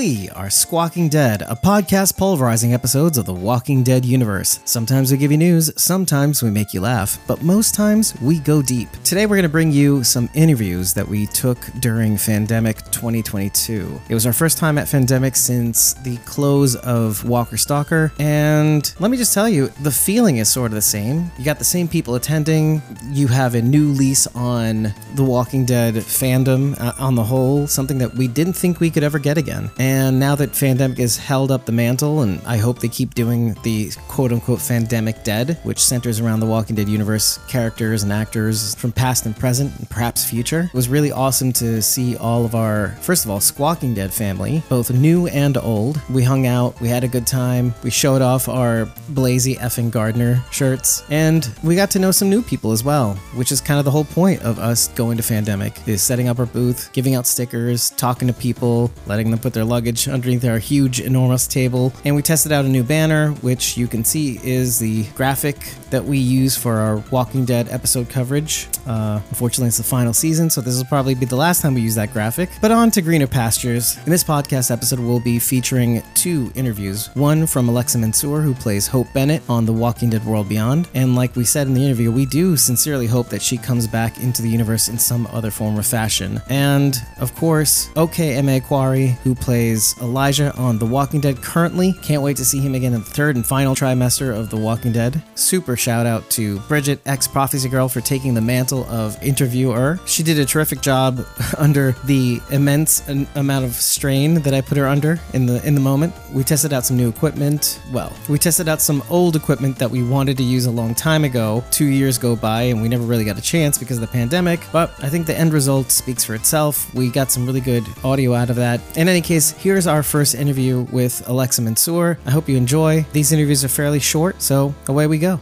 We are Squawking Dead, a podcast pulverizing episodes of the Walking Dead universe. Sometimes we give you news, sometimes we make you laugh, but most times we go deep. Today we're going to bring you some interviews that we took during Fandemic 2022. It was our first time at Fandemic since the close of Walker Stalker, and let me just tell you, the feeling is sort of the same. You got the same people attending, you have a new lease on the Walking Dead fandom uh, on the whole, something that we didn't think we could ever get again. And now that Fandemic has held up the mantle, and I hope they keep doing the quote unquote Fandemic Dead, which centers around the Walking Dead universe characters and actors from past and present and perhaps future, it was really awesome to see all of our, first of all, Squawking Dead family, both new and old. We hung out, we had a good time, we showed off our Blazy effing Gardner shirts, and we got to know some new people as well, which is kind of the whole point of us going to Fandemic, is setting up our booth, giving out stickers, talking to people, letting them put their luggage underneath our huge, enormous table. And we tested out a new banner, which you can see is the graphic that we use for our Walking Dead episode coverage. Uh, unfortunately, it's the final season, so this will probably be the last time we use that graphic. But on to greener pastures. In this podcast episode, we'll be featuring two interviews. One from Alexa Mansour, who plays Hope Bennett on The Walking Dead World Beyond. And like we said in the interview, we do sincerely hope that she comes back into the universe in some other form or fashion. And of course, Okea Eme-Akwari, who plays Elijah on The Walking Dead currently. Can't wait to see him again in the third and final trimester of The Walking Dead. Super shout out to Bridget, ex Prophecy Girl, for taking the mantle of interviewer. She did a terrific job under the immense amount of strain that I put her under in the in the moment. We tested out some new equipment. Well, we tested out some old equipment that we wanted to use a long time ago. Two years go by and we never really got a chance because of the pandemic. But I think the end result speaks for itself. We got some really good audio out of that. In any case, here's our first interview with Alexa Mansour. I hope you enjoy. These interviews are fairly short, so away we go.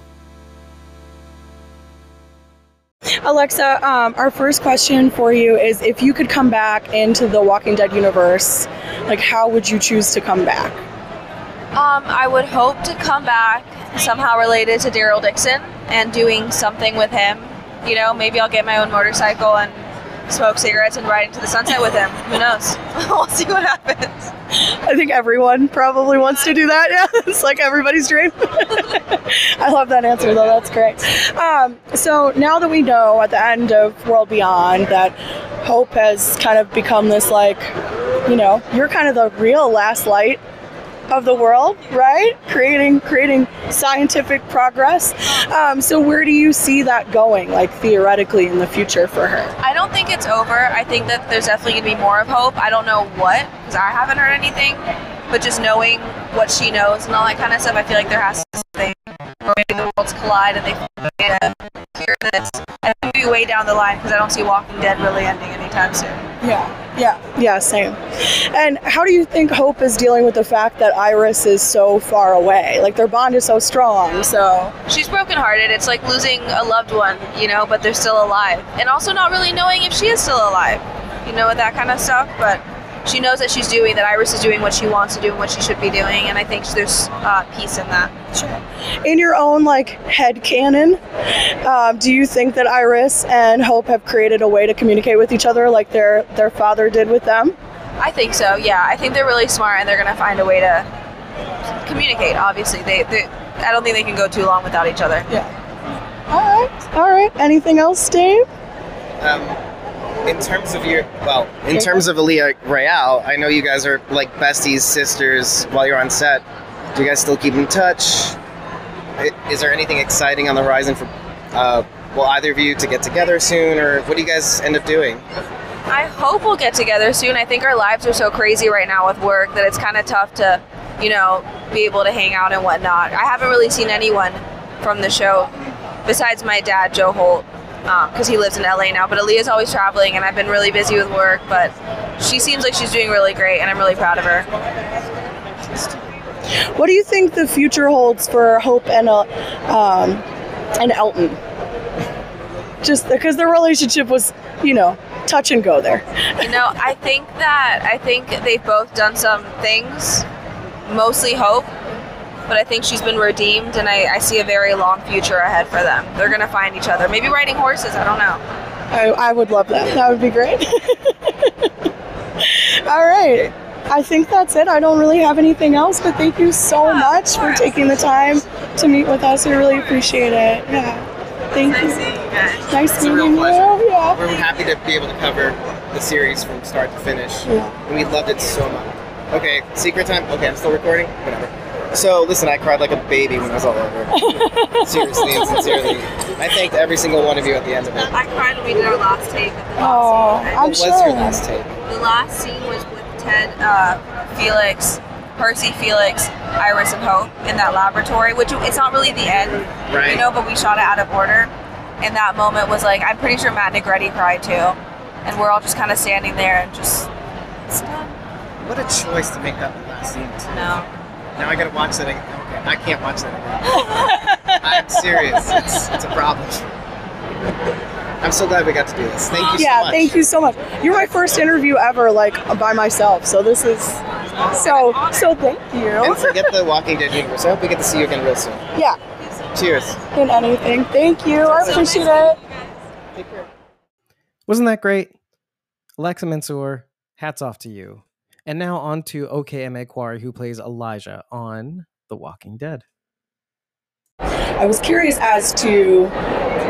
Alexa, um, our first question for you is if you could come back into the Walking Dead universe, like how would you choose to come back? Um, I would hope to come back somehow related to Daryl Dixon and doing something with him. You know, maybe I'll get my own motorcycle and smoke cigarettes and ride into the sunset with him. Who knows? we'll see what happens. I think everyone probably wants to do that. Yeah, it's like everybody's dream. I love that answer though. That's great. Um, so now that we know at the end of World Beyond that Hope has kind of become this like, you know, you're kind of the real last light of the world, right? Creating creating scientific progress. Um, so where do you see that going, like theoretically in the future for her? I don't think it's over. I think that there's definitely going to be more of hope. I don't know what, because I haven't heard anything, but just knowing what she knows and all that kind of stuff, I feel like there has to be. Maybe the worlds collide and they way down the line, because I don't see Walking Dead really ending anytime soon. Yeah, yeah, yeah, same. And how do you think Hope is dealing with the fact that Iris is so far away? Like their bond is so strong, so. She's brokenhearted. It's like losing a loved one, you know, but they're still alive. And also not really knowing if she is still alive, you know, with that kind of stuff. But she knows that she's doing, that Iris is doing what she wants to do and what she should be doing. And I think there's uh, peace in that. Sure. In your own like head canon, um, do you think that Iris and Hope have created a way to communicate with each other like their their father did with them? I think so, yeah. I think they're really smart and they're going to find a way to communicate, obviously. They, they, I don't think they can go too long without each other. Yeah. All right. All right. Anything else, Dave? Um, in terms of your, well, in terms of Aliyah Royale, I know you guys are like besties, sisters while you're on set. Do you guys still keep in touch? Is there anything exciting on the horizon for, uh, well, either of you to get together soon, or what do you guys end up doing? I hope we'll get together soon. I think our lives are so crazy right now with work that it's kind of tough to, you know, be able to hang out and whatnot. I haven't really seen anyone from the show besides my dad, Joe Holt, because he lives in LA now. But Aliyah's always traveling, and I've been really busy with work. But she seems like she's doing really great, and I'm really proud of her. What do you think the future holds for Hope and uh, um, and Elton? Just because their relationship was, you know, touch and go there. You know, I think that I think they've both done some things, mostly Hope, but I think she's been redeemed, and I, I see a very long future ahead for them. They're gonna find each other. Maybe riding horses. I don't know. I, I would love that. That would be great. All right. I think that's it. I don't really have anything else, but thank you so much for taking the time to meet with us. We really appreciate it. Yeah. Thank you. Nice It's a real meeting you. pleasure. Yeah. We're happy to be able to cover the series from start to finish. Yeah. And we loved it so much. Okay, secret time? Okay, I'm still recording? Whatever. So, listen, I cried like a baby when it was all over. Seriously and sincerely. I thanked every single one of you at the end of it. I cried when we did our last take. Of the Oh, last scene. I'm What was sure. your last take? The last scene was with Ted, uh, Felix, Percy, Felix, Iris, and Hope in that laboratory, which it's not really the end, Right. you know, but we shot it out of order. And that moment was like, I'm pretty sure Matt Negrete cried too. And we're all just kind of standing there and just, it's done. What a choice to make that the last scene, too. No. Now I gotta watch that again. Okay, I can't watch that again. I'm serious. It's, it's a problem. I'm so glad we got to do this. Thank you so yeah, much. thank you so much. You're my first interview ever, like by myself. So this is so so. Thank you. And you. forget the Walking Dead universe. I hope we get to see you again real soon. Yeah, Cheers. in anything. Thank you. I appreciate it. Take care. Wasn't that great? Alexa Mansour, hats off to you. And now on to Okea Eme-Akwari, who plays Elijah on The Walking Dead. I was curious as to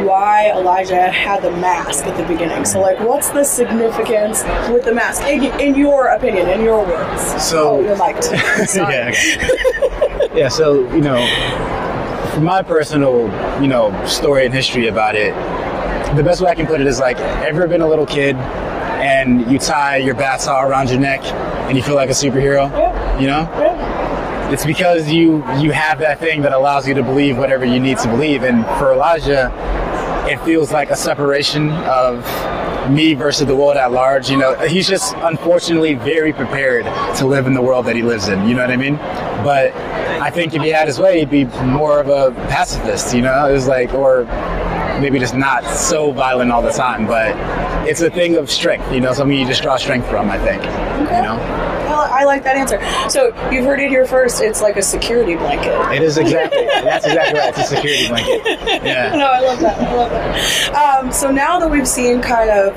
why Elijah had the mask at the beginning. So, like, what's the significance with the mask, in, in your opinion, in your words? So- oh, you're mic'd. Sorry. yeah, yeah. So you know, from my personal you know story and history about it, the best way I can put it is like, ever been a little kid and you tie your bath towel around your neck and you feel like a superhero? Yeah. You know, Yeah. it's because you you have that thing that allows you to believe whatever you need to believe. And for Elijah, it feels like a separation of me versus the world at large. You know, he's just unfortunately very prepared to live in the world that he lives in. You know what I mean? But I think if he had his way, he'd be more of a pacifist. You know, it was like or maybe just not so violent all the time. But it's a thing of strength. You know, something you just draw strength from. I think. You know. I like that answer. So, you've heard it here first. It's like a security blanket. It is exactly. that's exactly right. It's a security blanket. Yeah. No, I love that. I love that. Um, so now that we've seen kind of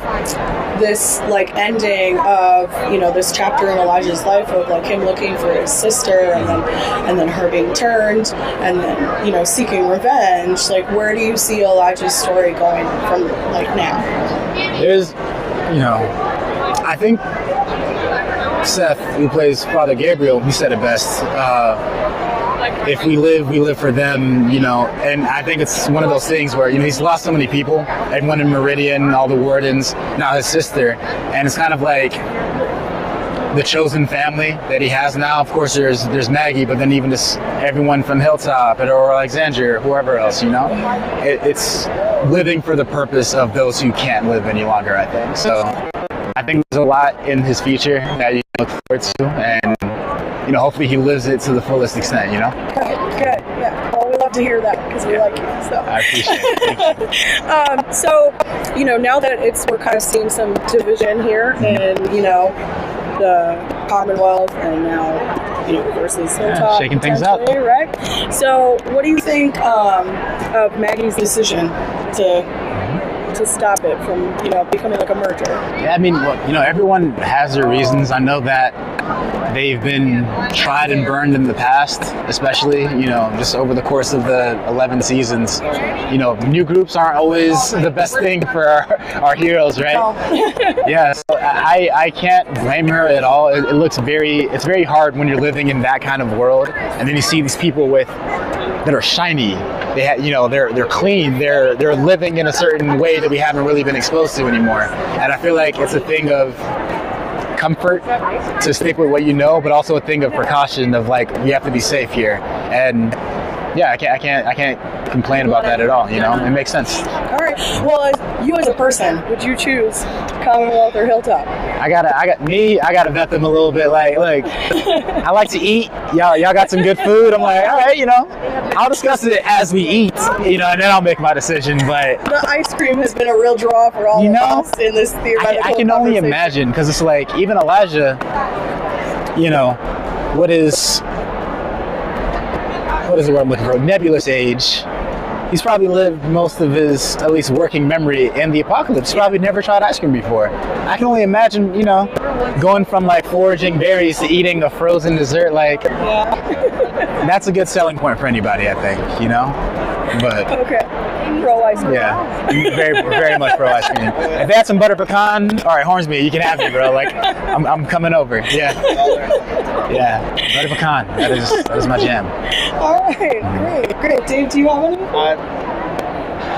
this like ending of you know this chapter in Elijah's life of like him looking for his sister and then and then her being turned and then you know seeking revenge. Like where do you see Elijah's story going from like now? There's, you know, I think Seth, who plays Father Gabriel, he said it best. Uh, if we live, we live for them, you know. And I think it's one of those things where, you know, he's lost so many people. Everyone in Meridian, all the wardens, now his sister. And it's kind of like the chosen family that he has now. Of course, there's there's Maggie, but then even just everyone from Hilltop and or Alexandria or whoever else, you know, it, it's living for the purpose of those who can't live any longer. I think so. I think there's a lot in his future that you look forward to, and you know, hopefully he lives it to the fullest extent. You know, Good, good, yeah. Well, we love to hear that because we like you. So. I appreciate it. You. um, so, you know, now that it's we're kind of seeing some division here and you know, the Commonwealth and now, you know, versus Hilltop. shaking things up. Right? So, what do you think um, of Maggie's decision to to stop it from, you know, becoming like a merger? Yeah, I mean, look, you know, everyone has their reasons. I know that they've been tried and burned in the past, especially, you know, just over the course of the 11 seasons. You know, new groups aren't always the best thing for our, our heroes, right? yeah, so I, I can't blame her at all. It, it looks very, it's very hard when you're living in that kind of world, and then you see these people with that are shiny. They ha- you know, they're they're clean. They're they're living in a certain way that we haven't really been exposed to anymore. And I feel like it's a thing of comfort to stick with what you know, but also a thing of precaution of like we have to be safe here. And yeah, I can't I can't I can't complain about that at all. You know, it makes sense. All right. Well, as, you as a person, would you choose Commonwealth or Hilltop? I gotta, I got me. I gotta vet them a little bit. Like, like, I like to eat. Y'all, y'all got some good food. I'm like, all right, you know, I'll discuss it as we eat, you know, and then I'll make my decision. But The ice cream has been a real draw for all You of know, us in this I, theoretical I can only imagine because it's like even Elijah, you know, what is what is the word I'm looking for? Nebulous age. he's probably lived most of his at least working memory in the apocalypse. He's probably never tried ice cream before. I can only imagine, you know, going from like foraging berries to eating a frozen dessert. Like yeah. that's a good selling point for anybody, I think. You know, but. Okay. Pro ice cream. Yeah, very, very much pro ice cream. If they had some butter pecan, all right, Hornsby, you can have me, bro. Like, I'm, I'm coming over. Yeah, yeah, butter pecan. That is, that is my jam. All right. Great. Great. Dave, do you have any? Uh,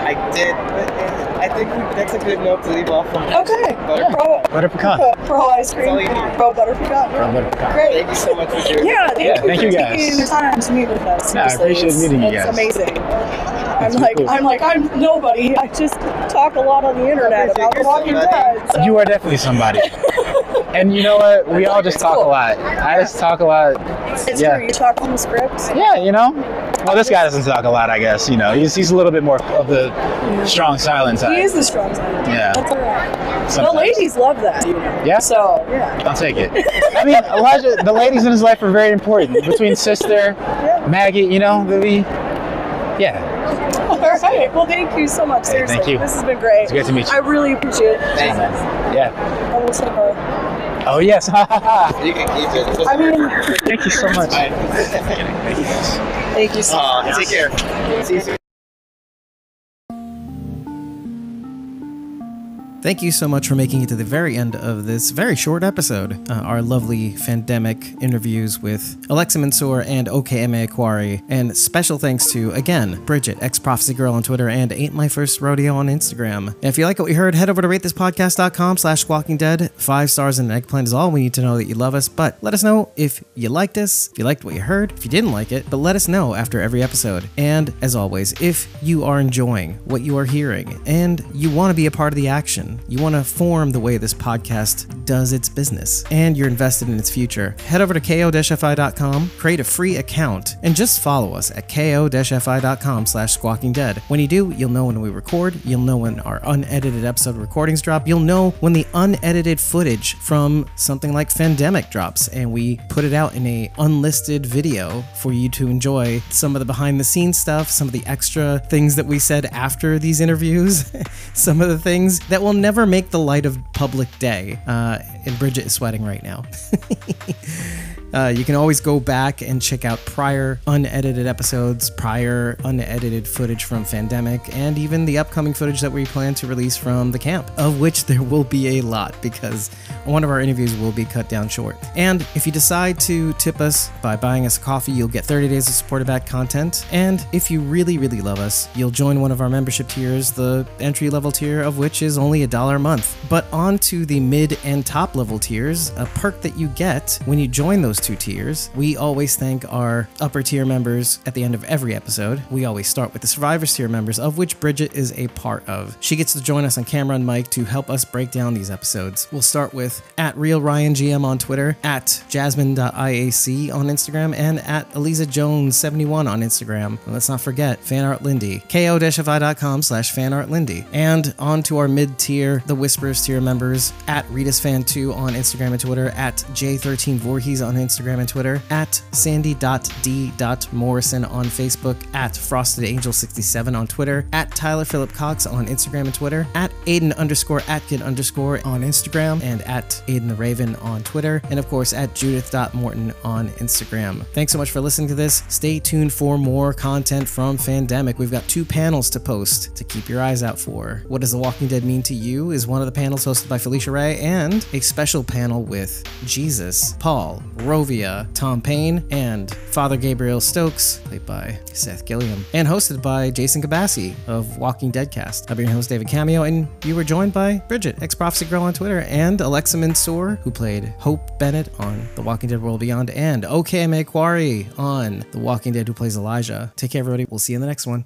I did. But I think that's a good note to leave off on. Okay. Butter- Pro, Butter pecan. pro ice cream. all. Pro butter pecan. Pro butter pecan. Great. Thank you so much for doing Yeah, thank Yeah, you thank for you guys. taking the time to meet with us. Yeah, I appreciate it's- meeting you guys. it's guys. amazing. I'm like, cool. I'm like, I'm nobody. I just talk a lot on the internet about The You're Walking. Dead. So. You are definitely somebody. And you know what? We all just talk a lot. I just talk a lot. it's yeah. true. You talk from the script. Yeah, you know. Well, this guy doesn't talk a lot, I guess. You know, he's, he's a little bit more of the strong silent side. He is the strong side. Yeah. That's all right. The ladies love that. You know? Yeah. So yeah. I'll take it. I mean, Elijah, the ladies in his life are very important. Between sister, Maggie, you know, the we, yeah. All right. Well, thank you so much. Hey, Seriously, thank you. this has been great. It's great to meet you. I really appreciate it. Thanks. Yeah. I will say her. Oh yes. You can keep it. I mean, Thank you so much. Thank you thank you so much. Aw, take care. See you soon. Thank you so much for making it to the very end of this very short episode. Uh, our lovely Fandemic interviews with Alexa Mansour and Okea Eme-Akwari. And special thanks to, again, Bridget, ex Prophecy Girl on Twitter, and Ain't My First Rodeo on Instagram. And if you like what you heard, head over to ratethispodcast.com slash squawking dead. Five stars and an eggplant is all we need to know that you love us. But let us know if you liked us, if you liked what you heard, if you didn't like it, but let us know after every episode. And as always, if you are enjoying what you are hearing and you want to be a part of the action, you want to form the way this podcast does its business, and you're invested in its future, head over to ko-fi.com, create a free account, and just follow us at ko-fi.com slash squawking dead. When you do, you'll know when we record, you'll know when our unedited episode recordings drop, you'll know when the unedited footage from something like Fandemic drops, and we put it out in a unlisted video for you to enjoy some of the behind the scenes stuff, some of the extra things that we said after these interviews, some of the things that will never make the light of public day. Uh, and Bridget is sweating right now. Uh, you can always go back and check out prior unedited episodes, prior unedited footage from Fandemic, and even the upcoming footage that we plan to release from the camp, of which there will be a lot because one of our interviews will be cut down short. And if you decide to tip us by buying us a coffee, you'll get 30 days of supported back content. And if you really, really love us, you'll join one of our membership tiers, the entry level tier of which is only a dollar a month. But on to the mid and top level tiers, a perk that you get when you join those two tiers. We always thank our upper tier members at the end of every episode. We always start with the survivors tier members, of which Bridget is a part of. She gets to join us on camera and mic to help us break down these episodes. We'll start with at real Ryan GM on Twitter, at jasmine.iac on Instagram, and at Eliza Jones 71 on Instagram. And let's not forget fanart Lindy, ko-fi.com slash fanart Lindy. And on to our mid tier, the Whispers tier members, at Ritas Fan 2 on Instagram and Twitter, at J13 Voorhees on Instagram and Twitter, at sandy.d.morrison on Facebook, at frostedangel67 on Twitter, at Tyler Phillip Cox on Instagram and Twitter, at Aiden underscore Atkin underscore on Instagram, and at Aiden the Raven on Twitter, and of course at Judith.Morton on Instagram. Thanks so much for listening to this. Stay tuned for more content from Fandemic. We've got two panels to post to keep your eyes out for. What does The Walking Dead mean to you is one of the panels hosted by Felicia Ray, and a special panel with Jesus, Paul, Tom Payne, and Father Gabriel Stokes, played by Seth Gilliam, and hosted by Jason Kabassi of Walking Dead Cast. Been your host, David Cameo, and you were joined by Bridget, ex Prophecy Girl on Twitter, and Alexa Mansour, who played Hope Bennett on The Walking Dead World Beyond, and Okea Eme-Akwari on The Walking Dead, who plays Elijah. Take care, everybody. We'll see you in the next one.